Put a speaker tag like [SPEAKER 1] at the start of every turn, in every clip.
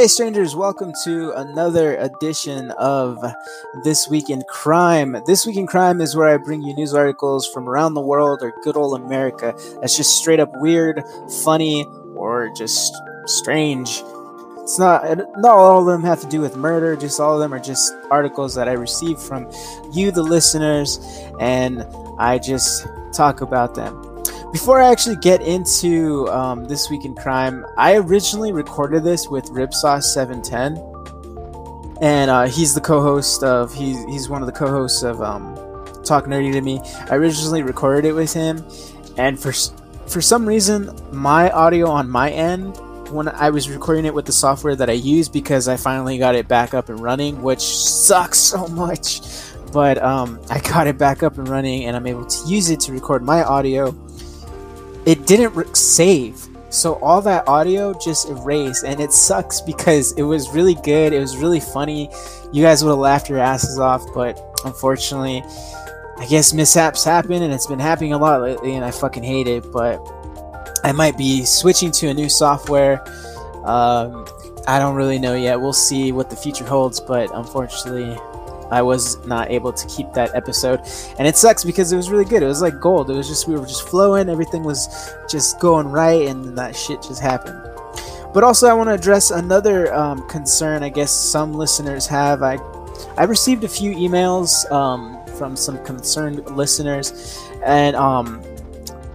[SPEAKER 1] Hey, strangers, welcome to another edition of This Week in Crime. This Week in Crime is where I bring you news articles from around the world or good old America that's just straight up weird, funny, or just strange. It's not, not all of them have to do with murder, just all of them are just articles that I receive from you, the listeners, and I just talk about them. Before I actually get into um, this week in crime, I originally recorded this with Ripsauce710, and uh, he's the co-host of he's he's one of the co-hosts of um, Talk Nerdy to Me. I originally recorded it with him, and for for some reason, my audio on my end when I was recording it with the software that I use because I finally got it back up and running, which sucks so much. But um, I got it back up and running, and I'm able to use it to record my audio didn't re- save. So all that audio just erased, and it sucks because it was really good. It was really funny. You guys would have laughed your asses off, but unfortunately, I guess mishaps happen, and it's been happening a lot lately, and I fucking hate it. But I might be switching to a new software. Um, I don't really know yet. We'll see what the future holds, but unfortunately, I was not able to keep that episode, and it sucks because it was really good. It was like gold. It was just we were just flowing, everything was just going right, and that shit just happened. But also, I want to address another um, concern. I guess some listeners have. I I received a few emails um, from some concerned listeners, and um,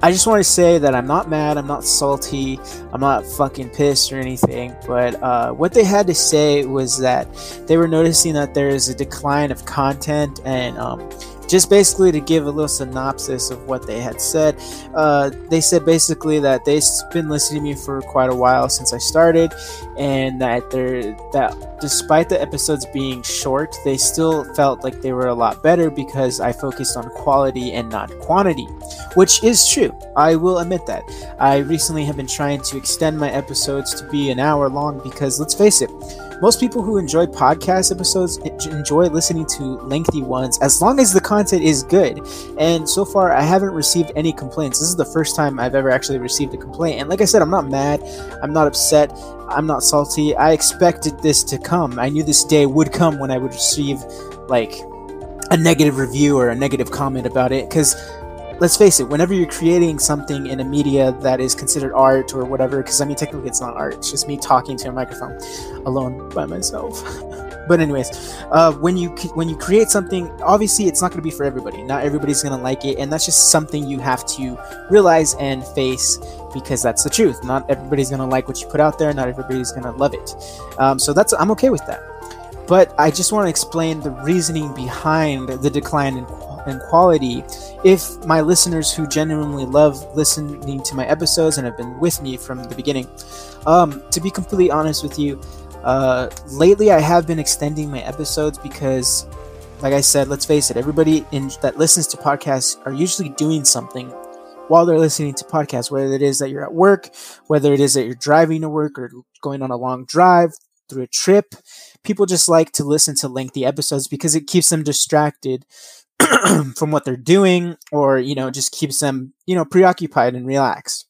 [SPEAKER 1] I just want to say that I'm not mad, I'm not salty, I'm not fucking pissed or anything, but uh, what they had to say was that they were noticing that there is a decline of content and um, just basically to give a little synopsis of what they had said, uh, they said basically that they've been listening to me for quite a while since I started, and that they're that despite the episodes being short, they still felt like they were a lot better because I focused on quality and not quantity, which is true. I will admit that. I recently have been trying to extend my episodes to be an hour long because let's face it most people who enjoy podcast episodes enjoy listening to lengthy ones as long as the content is good. And so far, I haven't received any complaints. This is the first time I've ever actually received a complaint. And like I said, I'm not mad, I'm not upset, I'm not salty. I expected this to come. I knew this day would come when I would receive like a negative review or a negative comment about it because let's face it, whenever you're creating something in a media that is considered art or whatever, because I mean, technically it's not art, it's just me talking to a microphone alone by myself. but anyways, uh, when you when you create something, obviously it's not going to be for everybody. Not everybody's going to like it, and that's just something you have to realize and face because that's the truth. Not everybody's going to like what you put out there. Not everybody's going to love it. Um, so that's I'm okay with that. But I just want to explain the reasoning behind the decline in and quality if my listeners who genuinely love listening to my episodes and have been with me from the beginning. Um, to be completely honest with you, uh, lately I have been extending my episodes because, like I said, let's face it, everybody in, that listens to podcasts are usually doing something while they're listening to podcasts, whether it is that you're at work, whether it is that you're driving to work or going on a long drive through a trip. People just like to listen to lengthy episodes because it keeps them distracted from what they're doing or you know just keeps them you know preoccupied and relaxed.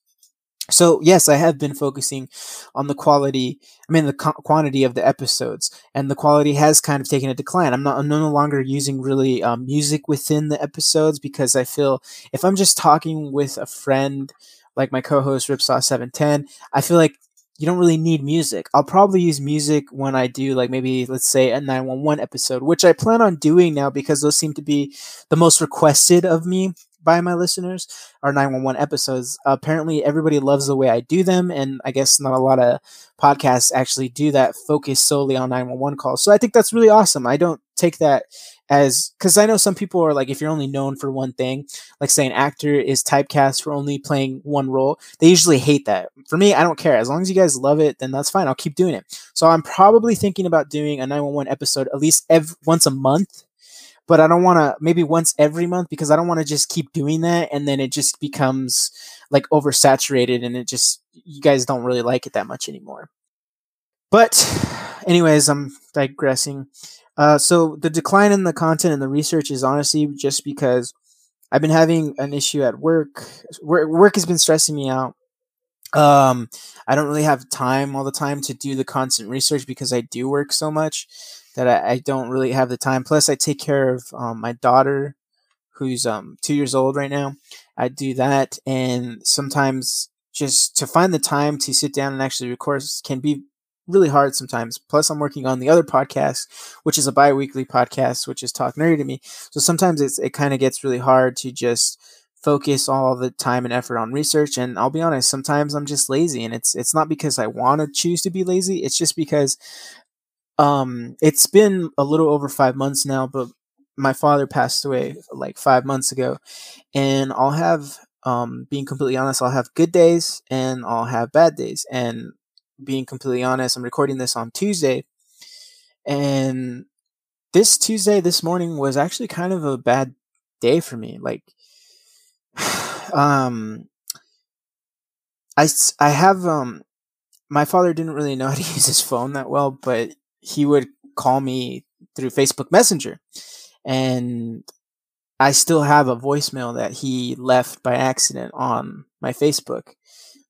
[SPEAKER 1] So yes i have been focusing on the quality i mean the co- quantity of the episodes and the quality has kind of taken a decline. I'm not i'm no longer using really um, music within the episodes because i feel if i'm just talking with a friend like my co-host ripsaw 710 i feel like you don't really need music. I'll probably use music when I do like maybe let's say a 911 episode, which I plan on doing now because those seem to be the most requested of me by my listeners are 911 episodes. Apparently everybody loves the way I do them and I guess not a lot of podcasts actually do that focus solely on 911 calls. So I think that's really awesome. I don't take that as because I know some people are like, if you're only known for one thing, like say an actor is typecast for only playing one role, they usually hate that. For me, I don't care. As long as you guys love it, then that's fine. I'll keep doing it. So I'm probably thinking about doing a 911 episode at least every, once a month. But I don't want to maybe once every month because I don't want to just keep doing that and then it just becomes like oversaturated and it just you guys don't really like it that much anymore. But anyways, I'm digressing. Uh, so the decline in the content and the research is honestly just because I've been having an issue at work. Work, work has been stressing me out. Um, I don't really have time all the time to do the constant research because I do work so much that I, I don't really have the time. Plus, I take care of um, my daughter, who's um, two years old right now. I do that, and sometimes just to find the time to sit down and actually record can be really hard sometimes. Plus, I'm working on the other podcast, which is a bi weekly podcast, which is Talk Nerdy to Me. So sometimes it's, it kind of gets really hard to just focus all the time and effort on research. And I'll be honest, sometimes I'm just lazy, and it's it's not because I want to choose to be lazy. It's just because um, it's been a little over five months now, but my father passed away like five months ago, and I'll have um, being completely honest, I'll have good days and I'll have bad days. And being completely honest, I'm recording this on Tuesday. And this Tuesday, this morning, was actually kind of a bad day for me. Like, um, I, I have, um, my father didn't really know how to use his phone that well, but he would call me through Facebook Messenger. And I still have a voicemail that he left by accident on my Facebook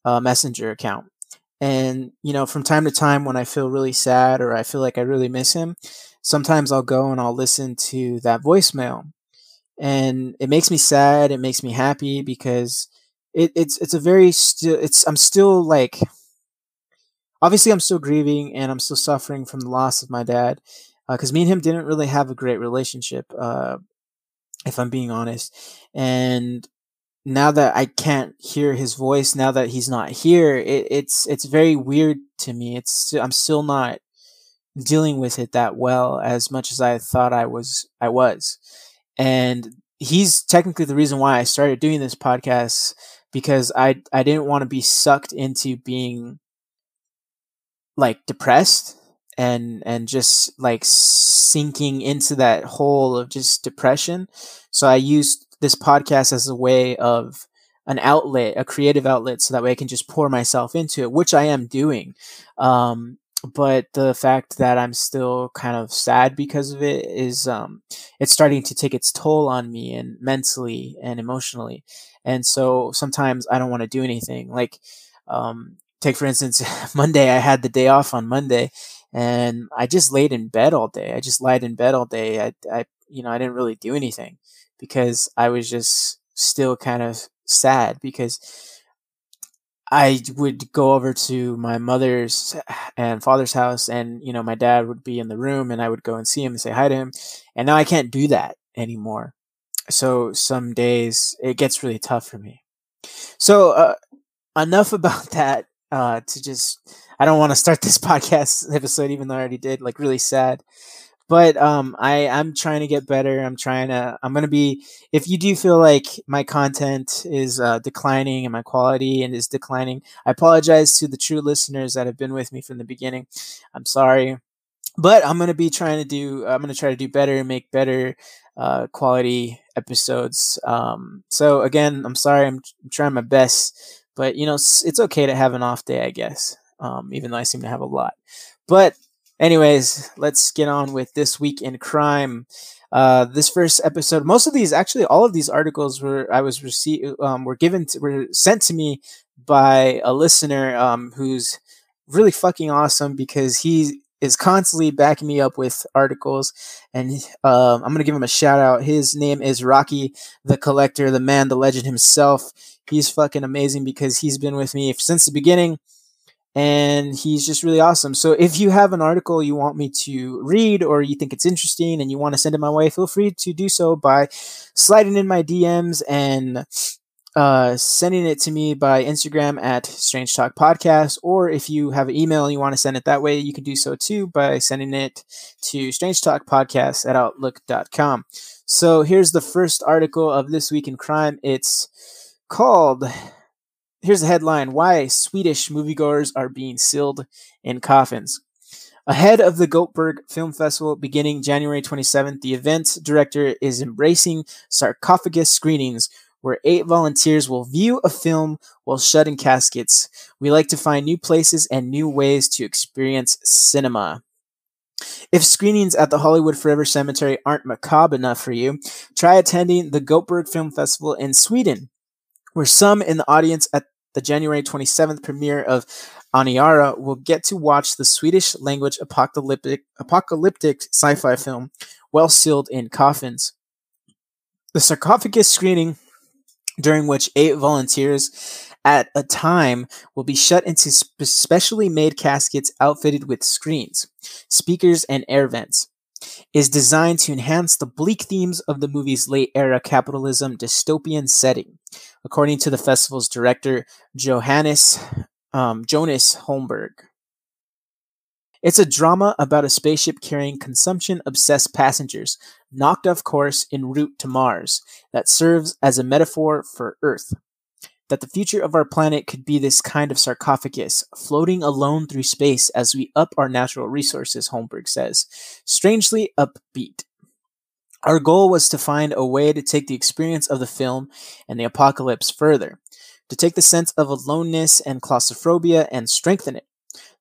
[SPEAKER 1] uh, Messenger account. And, you know, from time to time when I feel really sad or I feel like I really miss him, sometimes I'll go and I'll listen to that voicemail. And it makes me sad, it makes me happy because it, it's it's a very still it's I'm still like obviously I'm still grieving and I'm still suffering from the loss of my dad because uh, me and him didn't really have a great relationship, uh, if I'm being honest. And now that I can't hear his voice, now that he's not here, it, it's it's very weird to me. It's I'm still not dealing with it that well as much as I thought I was I was. And he's technically the reason why I started doing this podcast because I I didn't want to be sucked into being like depressed and and just like sinking into that hole of just depression. So I used this podcast as a way of an outlet, a creative outlet, so that way I can just pour myself into it, which I am doing. Um, but the fact that I'm still kind of sad because of it is, um, it's starting to take its toll on me and mentally and emotionally. And so sometimes I don't want to do anything. Like, um, take for instance, Monday, I had the day off on Monday and I just laid in bed all day. I just lied in bed all day. I, I, you know, I didn't really do anything because I was just still kind of sad because I would go over to my mother's and father's house, and you know, my dad would be in the room, and I would go and see him and say hi to him. And now I can't do that anymore. So some days it gets really tough for me. So uh, enough about that. Uh, to just, I don't want to start this podcast episode, even though I already did. Like really sad but um i i'm trying to get better. I'm trying to i'm gonna be if you do feel like my content is uh, declining and my quality and is declining i apologize to the true listeners that have been with me from the beginning. I'm sorry. But i'm gonna be trying to do i'm gonna try to do better and make better uh, quality episodes. Um so again i'm sorry. I'm, I'm trying my best but you know it's, it's okay to have an off day i guess um even though i seem to have a lot. But Anyways, let's get on with this week in crime. Uh, this first episode, most of these, actually, all of these articles were I was received, um, were given, to, were sent to me by a listener um, who's really fucking awesome because he is constantly backing me up with articles, and um, I'm gonna give him a shout out. His name is Rocky the Collector, the man, the legend himself. He's fucking amazing because he's been with me since the beginning and he's just really awesome. So if you have an article you want me to read or you think it's interesting and you want to send it my way, feel free to do so by sliding in my DMs and uh, sending it to me by Instagram at Strange Talk Podcast. Or if you have an email and you want to send it that way, you can do so too by sending it to Strange Talk Podcast at Outlook.com. So here's the first article of This Week in Crime. It's called Here's the headline Why Swedish moviegoers are being sealed in coffins. Ahead of the Gothenburg Film Festival beginning January 27th, the event director is embracing sarcophagus screenings where eight volunteers will view a film while shut in caskets. We like to find new places and new ways to experience cinema. If screenings at the Hollywood Forever Cemetery aren't macabre enough for you, try attending the Gothenburg Film Festival in Sweden, where some in the audience at the January 27th premiere of Aniara, we'll get to watch the Swedish language apocalyptic, apocalyptic sci fi film, well sealed in coffins. The sarcophagus screening, during which eight volunteers at a time will be shut into specially made caskets outfitted with screens, speakers, and air vents. Is designed to enhance the bleak themes of the movie's late era capitalism dystopian setting, according to the festival's director Johannes um, Jonas Holmberg. It's a drama about a spaceship carrying consumption obsessed passengers knocked off course en route to Mars that serves as a metaphor for Earth that the future of our planet could be this kind of sarcophagus, floating alone through space as we up our natural resources, Holmberg says. Strangely upbeat. Our goal was to find a way to take the experience of the film and the apocalypse further, to take the sense of aloneness and claustrophobia and strengthen it.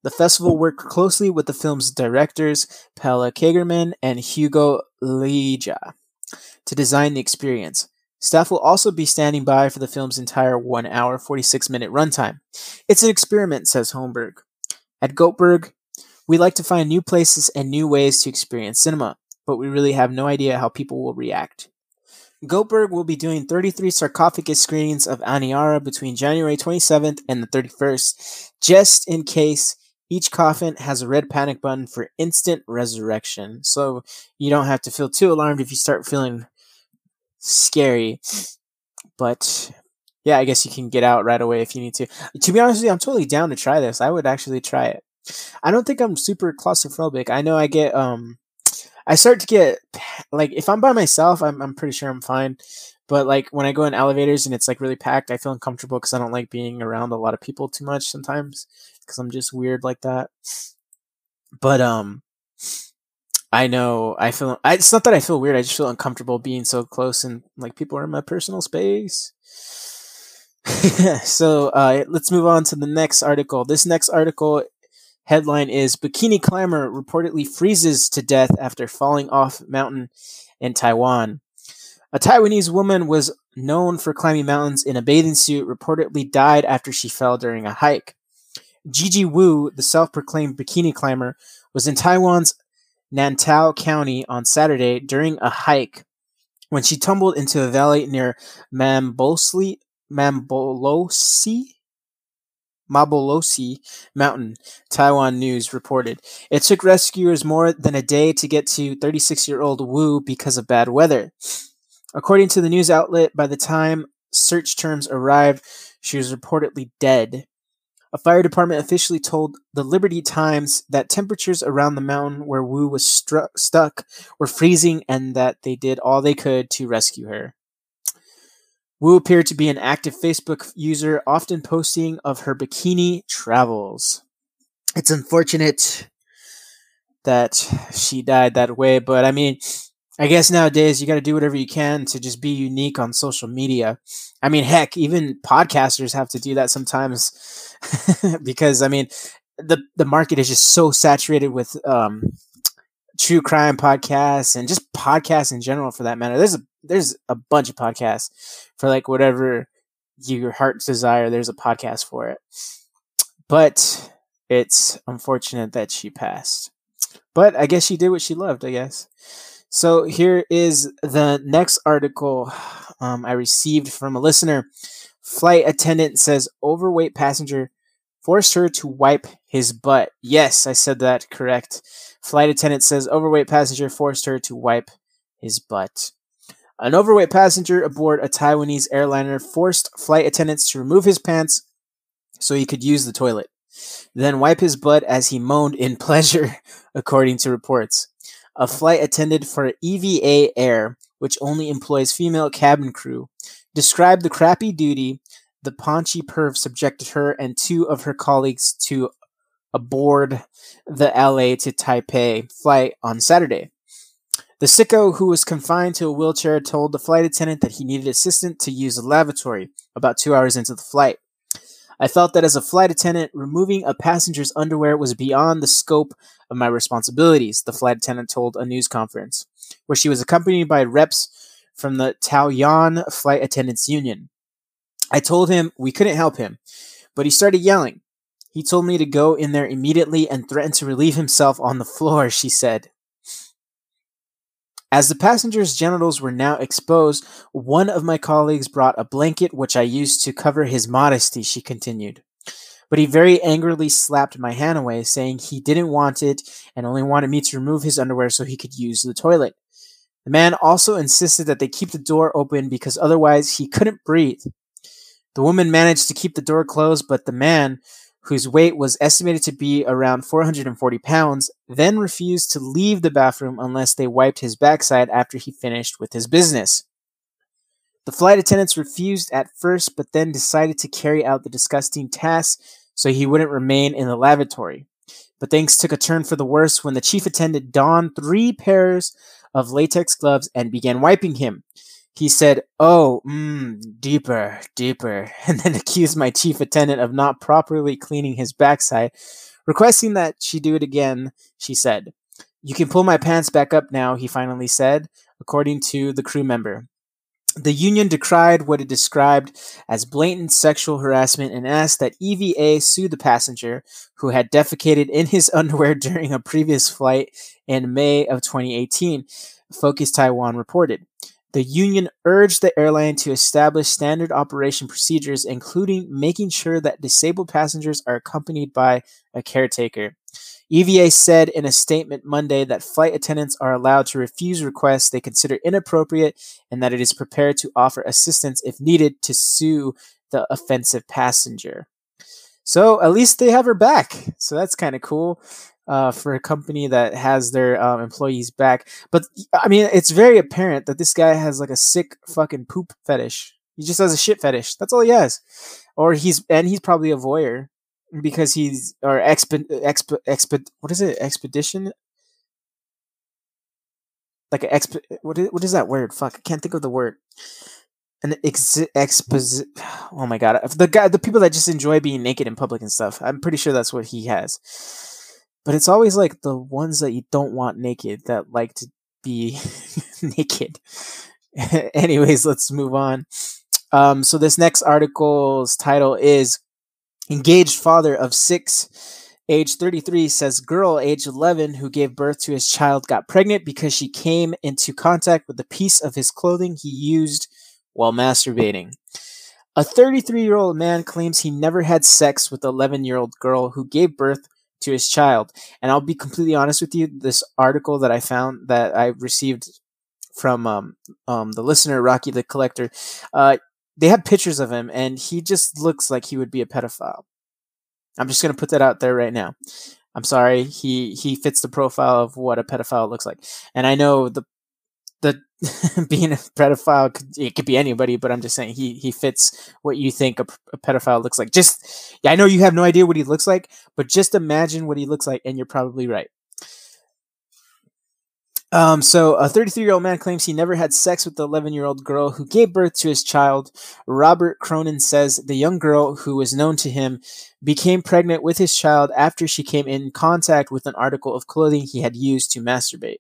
[SPEAKER 1] The festival worked closely with the film's directors, Pella Kågerman and Hugo Lilja, to design the experience. Staff will also be standing by for the film's entire 1 hour, 46 minute runtime. It's an experiment, says Holmberg. At Göteborg, we like to find new places and new ways to experience cinema, but we really have no idea how people will react. Göteborg will be doing 33 sarcophagus screenings of Aniara between January 27th and the 31st, just in case each coffin has a red panic button for instant resurrection. So you don't have to feel too alarmed if you start feeling scary. But yeah, I guess you can get out right away if you need to. To be honest with you, I'm totally down to try this. I would actually try it. I don't think I'm super claustrophobic. I know I get um I start to get like if I'm by myself, I'm I'm pretty sure I'm fine. But like when I go in elevators and it's like really packed, I feel uncomfortable because I don't like being around a lot of people too much sometimes because I'm just weird like that. But um I know I feel I, it's not that I feel weird. I just feel uncomfortable being so close and like people are in my personal space. so uh, let's move on to the next article. This next article headline is Bikini climber reportedly freezes to death after falling off mountain in Taiwan. A Taiwanese woman was known for climbing mountains in a bathing suit reportedly died after she fell during a hike. Gigi Wu, the self-proclaimed bikini climber, was in Taiwan's Nantou County on Saturday during a hike when she tumbled into a valley near Mambolosi, Mambolosi, Mabolosi Mountain, Taiwan News reported. It took rescuers more than a day to get to 36 year old Wu because of bad weather. According to the news outlet, by the time search terms arrived, she was reportedly dead. A fire department officially told the Liberty Times that temperatures around the mountain where Wu was stuck were freezing and that they did all they could to rescue her. Wu appeared to be an active Facebook user, often posting of her bikini travels. It's unfortunate that she died that way, but I mean, I guess nowadays you got to do whatever you can to just be unique on social media. I mean, heck, even podcasters have to do that sometimes because I mean, the the market is just so saturated with um, true crime podcasts and just podcasts in general for that matter. There's a there's a bunch of podcasts for like whatever your heart's desire. There's a podcast for it, but it's unfortunate that she passed. But I guess she did what she loved. I guess. So here is the next article um, I received from a listener. Flight attendant says overweight passenger forced her to wipe his butt. Yes, I said that correct. Flight attendant says overweight passenger forced her to wipe his butt. An overweight passenger aboard a Taiwanese airliner forced flight attendants to remove his pants so he could use the toilet, then wipe his butt as he moaned in pleasure, according to reports a flight attendant for EVA Air, which only employs female cabin crew, described the crappy duty the paunchy perv subjected her and two of her colleagues to aboard the LA to Taipei flight on Saturday. The sicko, who was confined to a wheelchair, told the flight attendant that he needed assistance to use the lavatory about two hours into the flight. I felt that as a flight attendant, removing a passenger's underwear was beyond the scope of my responsibilities, the flight attendant told a news conference, where she was accompanied by reps from the Taoyuan Flight Attendants Union. I told him we couldn't help him, but he started yelling. He told me to go in there immediately and threatened to relieve himself on the floor, she said. As the passenger's genitals were now exposed, one of my colleagues brought a blanket which I used to cover his modesty, she continued. But he very angrily slapped my hand away, saying he didn't want it and only wanted me to remove his underwear so he could use the toilet. The man also insisted that they keep the door open because otherwise he couldn't breathe. The woman managed to keep the door closed, but the man, whose weight was estimated to be around 440 pounds, then refused to leave the bathroom unless they wiped his backside after he finished with his business. The flight attendants refused at first, but then decided to carry out the disgusting task so he wouldn't remain in the lavatory. But things took a turn for the worse when the chief attendant donned three pairs of latex gloves and began wiping him. He said, Oh, mm, deeper, deeper, and then accused my chief attendant of not properly cleaning his backside, requesting that she do it again. She said, You can pull my pants back up now, he finally said, according to the crew member. The union decried what it described as blatant sexual harassment and asked that EVA sue the passenger who had defecated in his underwear during a previous flight in May of 2018, Focus Taiwan reported. The union urged the airline to establish standard operation procedures, including making sure that disabled passengers are accompanied by a caretaker. EVA said in a statement Monday that flight attendants are allowed to refuse requests they consider inappropriate and that it is prepared to offer assistance if needed to sue the offensive passenger. So at least they have her back. So that's kind of cool uh, for a company that has their um, employees back. But I mean, it's very apparent that this guy has like a sick fucking poop fetish. He just has a shit fetish. That's all he has. Or he's and he's probably a voyeur because he's or exp exp exp what is it? Expedition? Like an exp what is, what is that word? Fuck I can't think of the word. An ex exposi oh my god. The guy the people that just enjoy being naked in public and stuff I'm pretty sure that's what he has. But it's always like the ones that you don't want naked that like to be naked. Anyways, let's move on. Um, so this next article's title is Engaged Father of Six, age 33, says girl age 11 who gave birth to his child got pregnant because she came into contact with a piece of his clothing he used while masturbating. A 33 year old man claims he never had sex with the 11 year old girl who gave birth to his child. And I'll be completely honest with you, this article that I found that I received from um, um, the listener, Rocky the Collector, uh, they have pictures of him, and he just looks like he would be a pedophile. I'm just gonna put that out there right now. I'm sorry, he he fits the profile of what a pedophile looks like, and I know the the being a pedophile could, it could be anybody but i'm just saying he he fits what you think a, a, pedophile looks like just yeah i know you have no idea what he looks like but just imagine what he looks like and you're probably right um, so a 33 year old man claims he never had sex with the 11 year old girl who gave birth to his child. Robert Cronin says the young girl, who was known to him, became pregnant with his child after she came in contact with an article of clothing he had used to masturbate.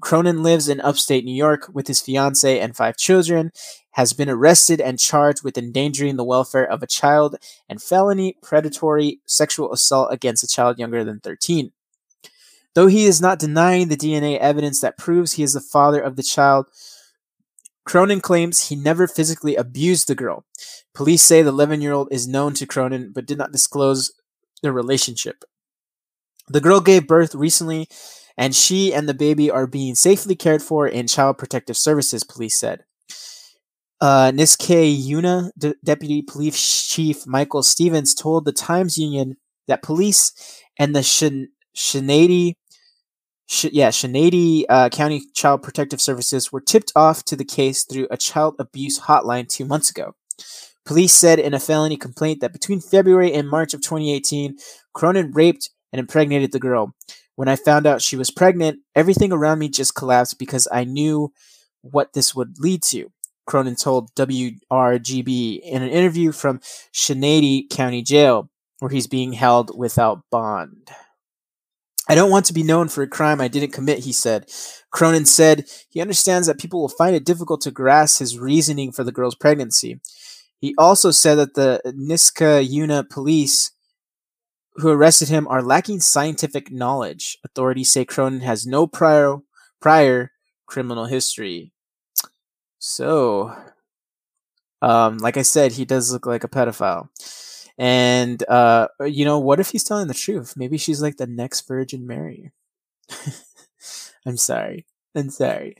[SPEAKER 1] Cronin lives in upstate New York with his fiancee and five children, has been arrested and charged with endangering the welfare of a child and felony predatory sexual assault against a child younger than 13. Though he is not denying the DNA evidence that proves he is the father of the child, Cronin claims he never physically abused the girl. Police say the 11 year old is known to Cronin but did not disclose their relationship. The girl gave birth recently and she and the baby are being safely cared for in Child Protective Services, police said. Uh, Niskayuna, De- Deputy Police Chief Michael Stevens, told the Times Union that police and the Shin- Sh- yeah, Schenectady uh, County Child Protective Services were tipped off to the case through a child abuse hotline two months ago. Police said in a felony complaint that between February and March of 2018, Cronin raped and impregnated the girl. When I found out she was pregnant, everything around me just collapsed because I knew what this would lead to. Cronin told WRGB in an interview from Schenectady County Jail, where he's being held without bond. I don't want to be known for a crime I didn't commit, he said. Cronin said he understands that people will find it difficult to grasp his reasoning for the girl's pregnancy. He also said that the Niskayuna police who arrested him are lacking scientific knowledge. Authorities say Cronin has no prior prior criminal history. So, um, like I said, he does look like a pedophile. And uh, you know, what if he's telling the truth? Maybe she's like the next Virgin Mary. I'm sorry. I'm sorry.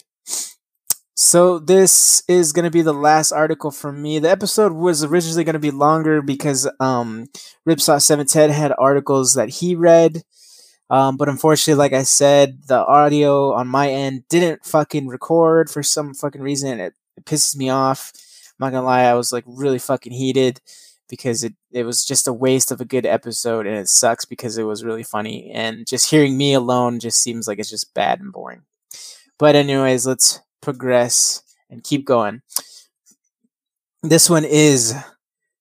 [SPEAKER 1] So this is going to be the last article from me. The episode was originally going to be longer because um Ripsaw 710 had articles that he read. Um, but unfortunately, like I said, the audio on my end didn't fucking record for some fucking reason. It, it pisses me off. I'm not gonna lie, I was like really fucking heated because it, it was just a waste of a good episode and it sucks because it was really funny. And just hearing me alone just seems like it's just bad and boring. But anyways, let's progress and keep going. This one is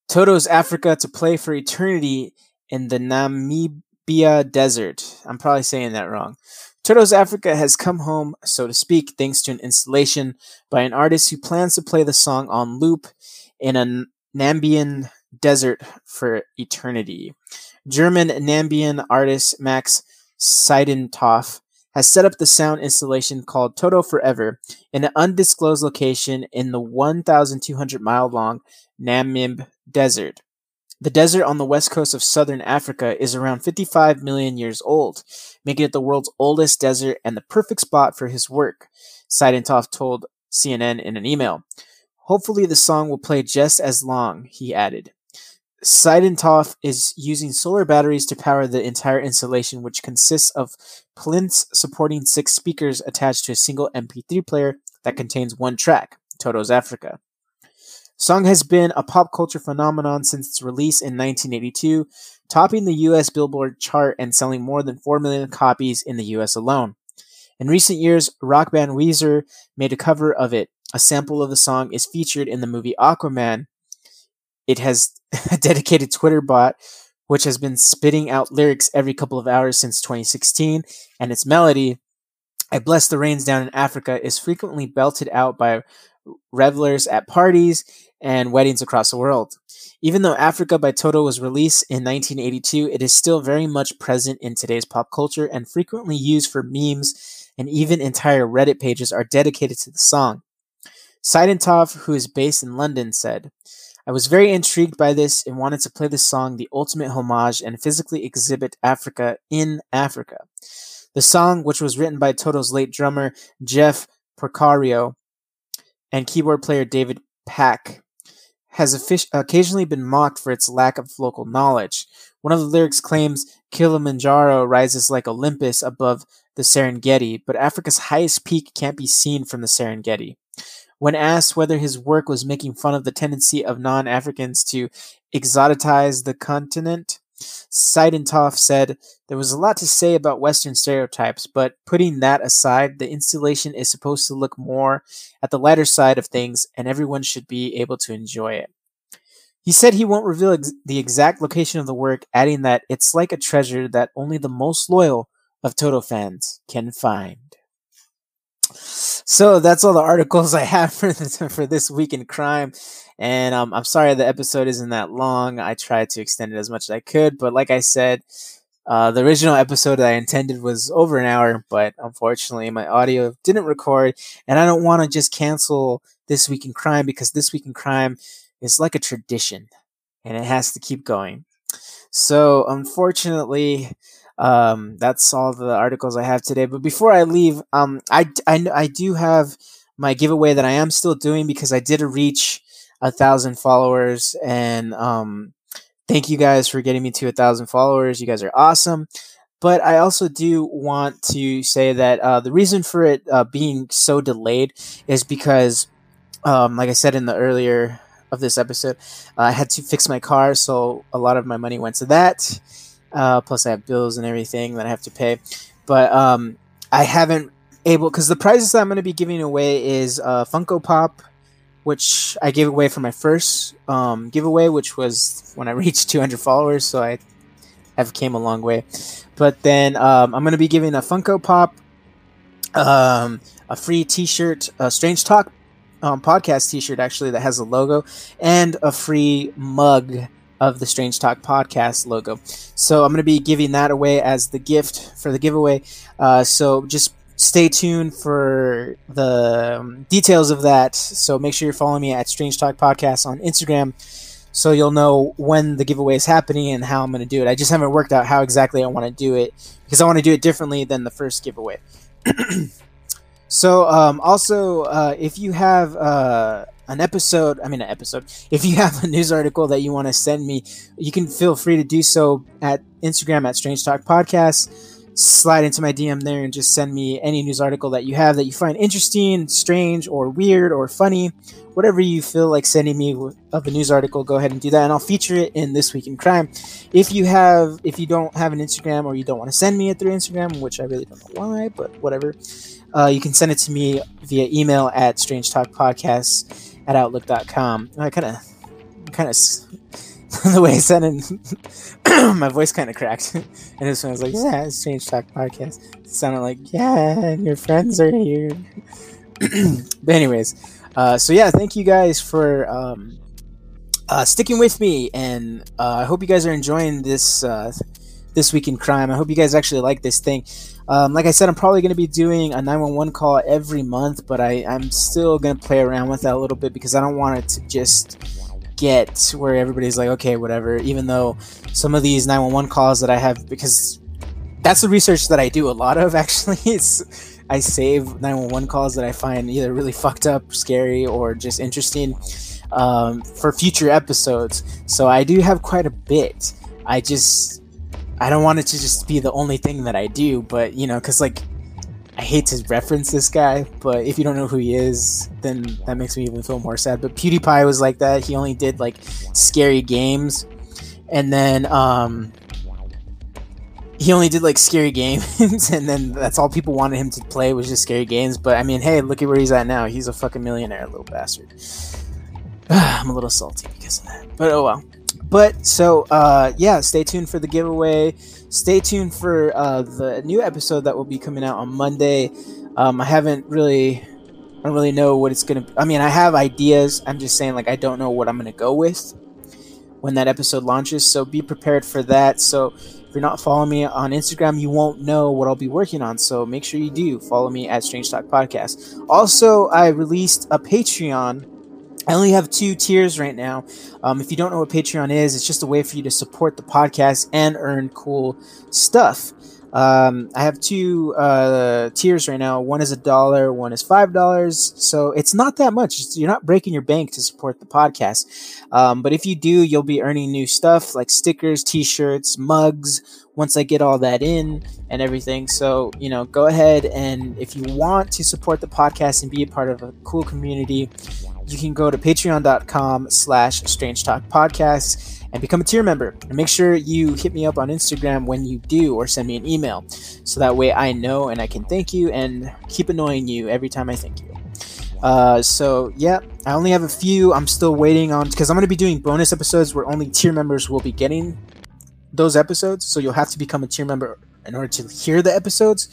[SPEAKER 1] Toto's Africa to play for eternity in the Namibia desert. I'm probably saying that wrong. Toto's Africa has come home, so to speak, thanks to an installation by an artist who plans to play the song on loop in a Namibian desert for eternity. German Namibian artist Max Siedentopf has set up the sound installation called Toto Forever in an undisclosed location in the 1,200 mile long Namib Desert. The desert on the west coast of southern Africa is around 55 million years old, making it the world's oldest desert and the perfect spot for his work, Siedentopf told CNN in an email. Hopefully, the song will play just as long, he added. Siedentopf is using solar batteries to power the entire installation, which consists of plinths supporting six speakers attached to a single MP3 player that contains one track, Toto's Africa. Song has been a pop culture phenomenon since its release in 1982, topping the US Billboard chart and selling more than 4 million copies in the US alone. In recent years, rock band Weezer made a cover of it. A sample of the song is featured in the movie Aquaman. It has a dedicated Twitter bot which has been spitting out lyrics every couple of hours since 2016, and its melody, I Bless the Rains Down in Africa, is frequently belted out by revelers at parties and weddings across the world. Even though Africa by Toto was released in 1982, it is still very much present in today's pop culture and frequently used for memes, and even entire Reddit pages are dedicated to the song. Siedentopf, who is based in London, said, I was very intrigued by this and wanted to play the song the ultimate homage and physically exhibit Africa in Africa. The song, which was written by Toto's late drummer Jeff Porcaro and keyboard player David Pack, has occasionally been mocked for its lack of local knowledge. One of the lyrics claims Kilimanjaro rises like Olympus above the Serengeti, but Africa's highest peak can't be seen from the Serengeti. When asked whether his work was making fun of the tendency of non Africans to exoticize the continent, Siedentopf said, There was a lot to say about Western stereotypes, but putting that aside, the installation is supposed to look more at the lighter side of things, and everyone should be able to enjoy it. He said he won't reveal ex- the exact location of the work, adding that it's like a treasure that only the most loyal of Toto fans can find. So that's all the articles I have for this, for this week in crime. And um, I'm sorry the episode isn't that long. I tried to extend it as much as I could, but like I said, uh, the original episode that I intended was over an hour, but unfortunately my audio didn't record, and I don't want to just cancel this week in crime because this week in crime is like a tradition, and it has to keep going. So unfortunately, um, that's all the articles I have today. But before I leave, um, I, I, I do have my giveaway that I am still doing because I did reach a thousand followers, and um, thank you guys for getting me to a thousand followers. You guys are awesome. But I also do want to say that uh, the reason for it uh, being so delayed is because, um, like I said in the earlier of this episode, uh, I had to fix my car, so a lot of my money went to that. Uh, plus, I have bills and everything that I have to pay. But um, I haven't able because the prizes that I'm going to be giving away is uh, Funko Pop, which I gave away for my first um, giveaway, which was when I reached 200 followers. So I have came a long way. But then um, I'm going to be giving a Funko Pop, um, a free T-shirt, a Strange Talk um, podcast T-shirt actually that has a logo and a free mug of the Strange Talk podcast logo. So I'm going to be giving that away as the gift for the giveaway. Uh, so just stay tuned for the um, details of that. So make sure you're following me at Strange Talk Podcast on Instagram so you'll know when the giveaway is happening and how I'm going to do it. I just haven't worked out how exactly I want to do it because I want to do it differently than the first giveaway. so um, also, uh, if you have uh, an episode, I mean an episode, if you have a news article that you want to send me, you can feel free to do so at Instagram at Strange Talk Podcast slide into my DM there and just send me any news article that you have that you find interesting, strange, or weird, or funny. Whatever you feel like sending me of a news article, go ahead and do that, and I'll feature it in this week in crime. If you have, if you don't have an Instagram or you don't want to send me it through Instagram, which I really don't know why, but whatever, uh, you can send it to me via email at strangetalkpodcast at outlook.com. I kind of, kind of the way I said it, my voice kind of cracked. and this one was like, yeah, Strange Talk Podcast. It sounded like, yeah, and your friends are here. but anyways, uh, so yeah, thank you guys for um, uh, sticking with me, and uh, I hope you guys are enjoying this uh, this week in crime. I hope you guys actually like this thing. Um, like I said, I'm probably going to be doing a 911 call every month, but I, I'm still going to play around with that a little bit because I don't want it to just get where everybody's like, okay, whatever. Even though some of these 911 calls that I have, because that's the research that I do a lot of actually. It's I save 911 calls that I find either really fucked up, scary, or just interesting um, for future episodes. So I do have quite a bit. I just I don't want it to just be the only thing that I do, but you know, because like I hate to reference this guy, but if you don't know who he is, then that makes me even feel more sad. But PewDiePie was like that. He only did like scary games, and then um, he only did like scary games, and then that's all people wanted him to play was just scary games. But I mean, hey, look at where he's at now. He's a fucking millionaire, little bastard. I'm a little salty because of that, but oh well. But so uh, yeah, stay tuned for the giveaway stay tuned for uh, the new episode that will be coming out on Monday. Um, I haven't really, I don't really know what it's gonna. Be. I mean, I have ideas. I'm just saying, like, I don't know what I'm gonna go with when that episode launches. So be prepared for that. So if you're not following me on Instagram, you won't know what I'll be working on. So make sure you do follow me at Strange Talk Podcast. Also, I released a Patreon I only have two tiers right now. Um, if you don't know what Patreon is, it's just a way for you to support the podcast and earn cool stuff. Um, I have two uh, tiers right now. One is a dollar, one is five dollars. So it's not that much. You're not breaking your bank to support the podcast. Um, but if you do, you'll be earning new stuff like stickers, T-shirts, mugs. Once I get all that in and everything, so you know, go ahead and if you want to support the podcast and be a part of a cool community, you can go to patreon.com slash strange talk podcast and become a tier member. And make sure you hit me up on instagram when you do or send me an email. So that way i know and i can thank you and keep annoying you every time i thank you. Uh, so yeah i only have a few. I'm still waiting on because i'm going to be doing bonus episodes where only tier members will be getting those episodes. So you'll have to become a tier member in order to hear the episodes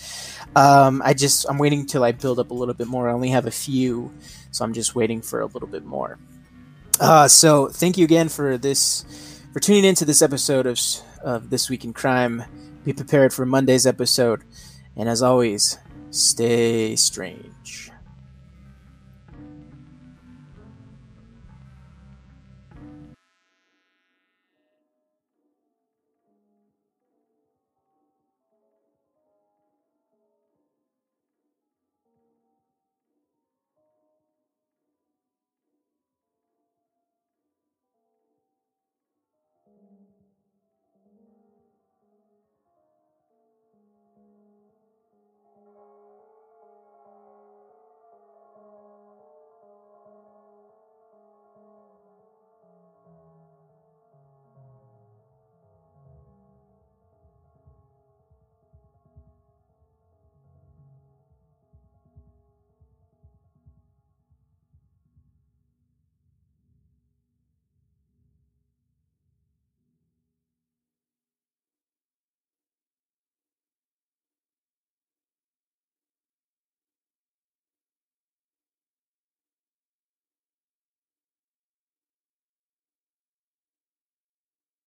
[SPEAKER 1] um, i just i'm waiting till i build up a little bit more i only have a few so I'm just waiting for a little bit more. Uh, so thank you again for this, for tuning into this episode of, of This Week in Crime. Be prepared for Monday's episode. And as always, stay strange.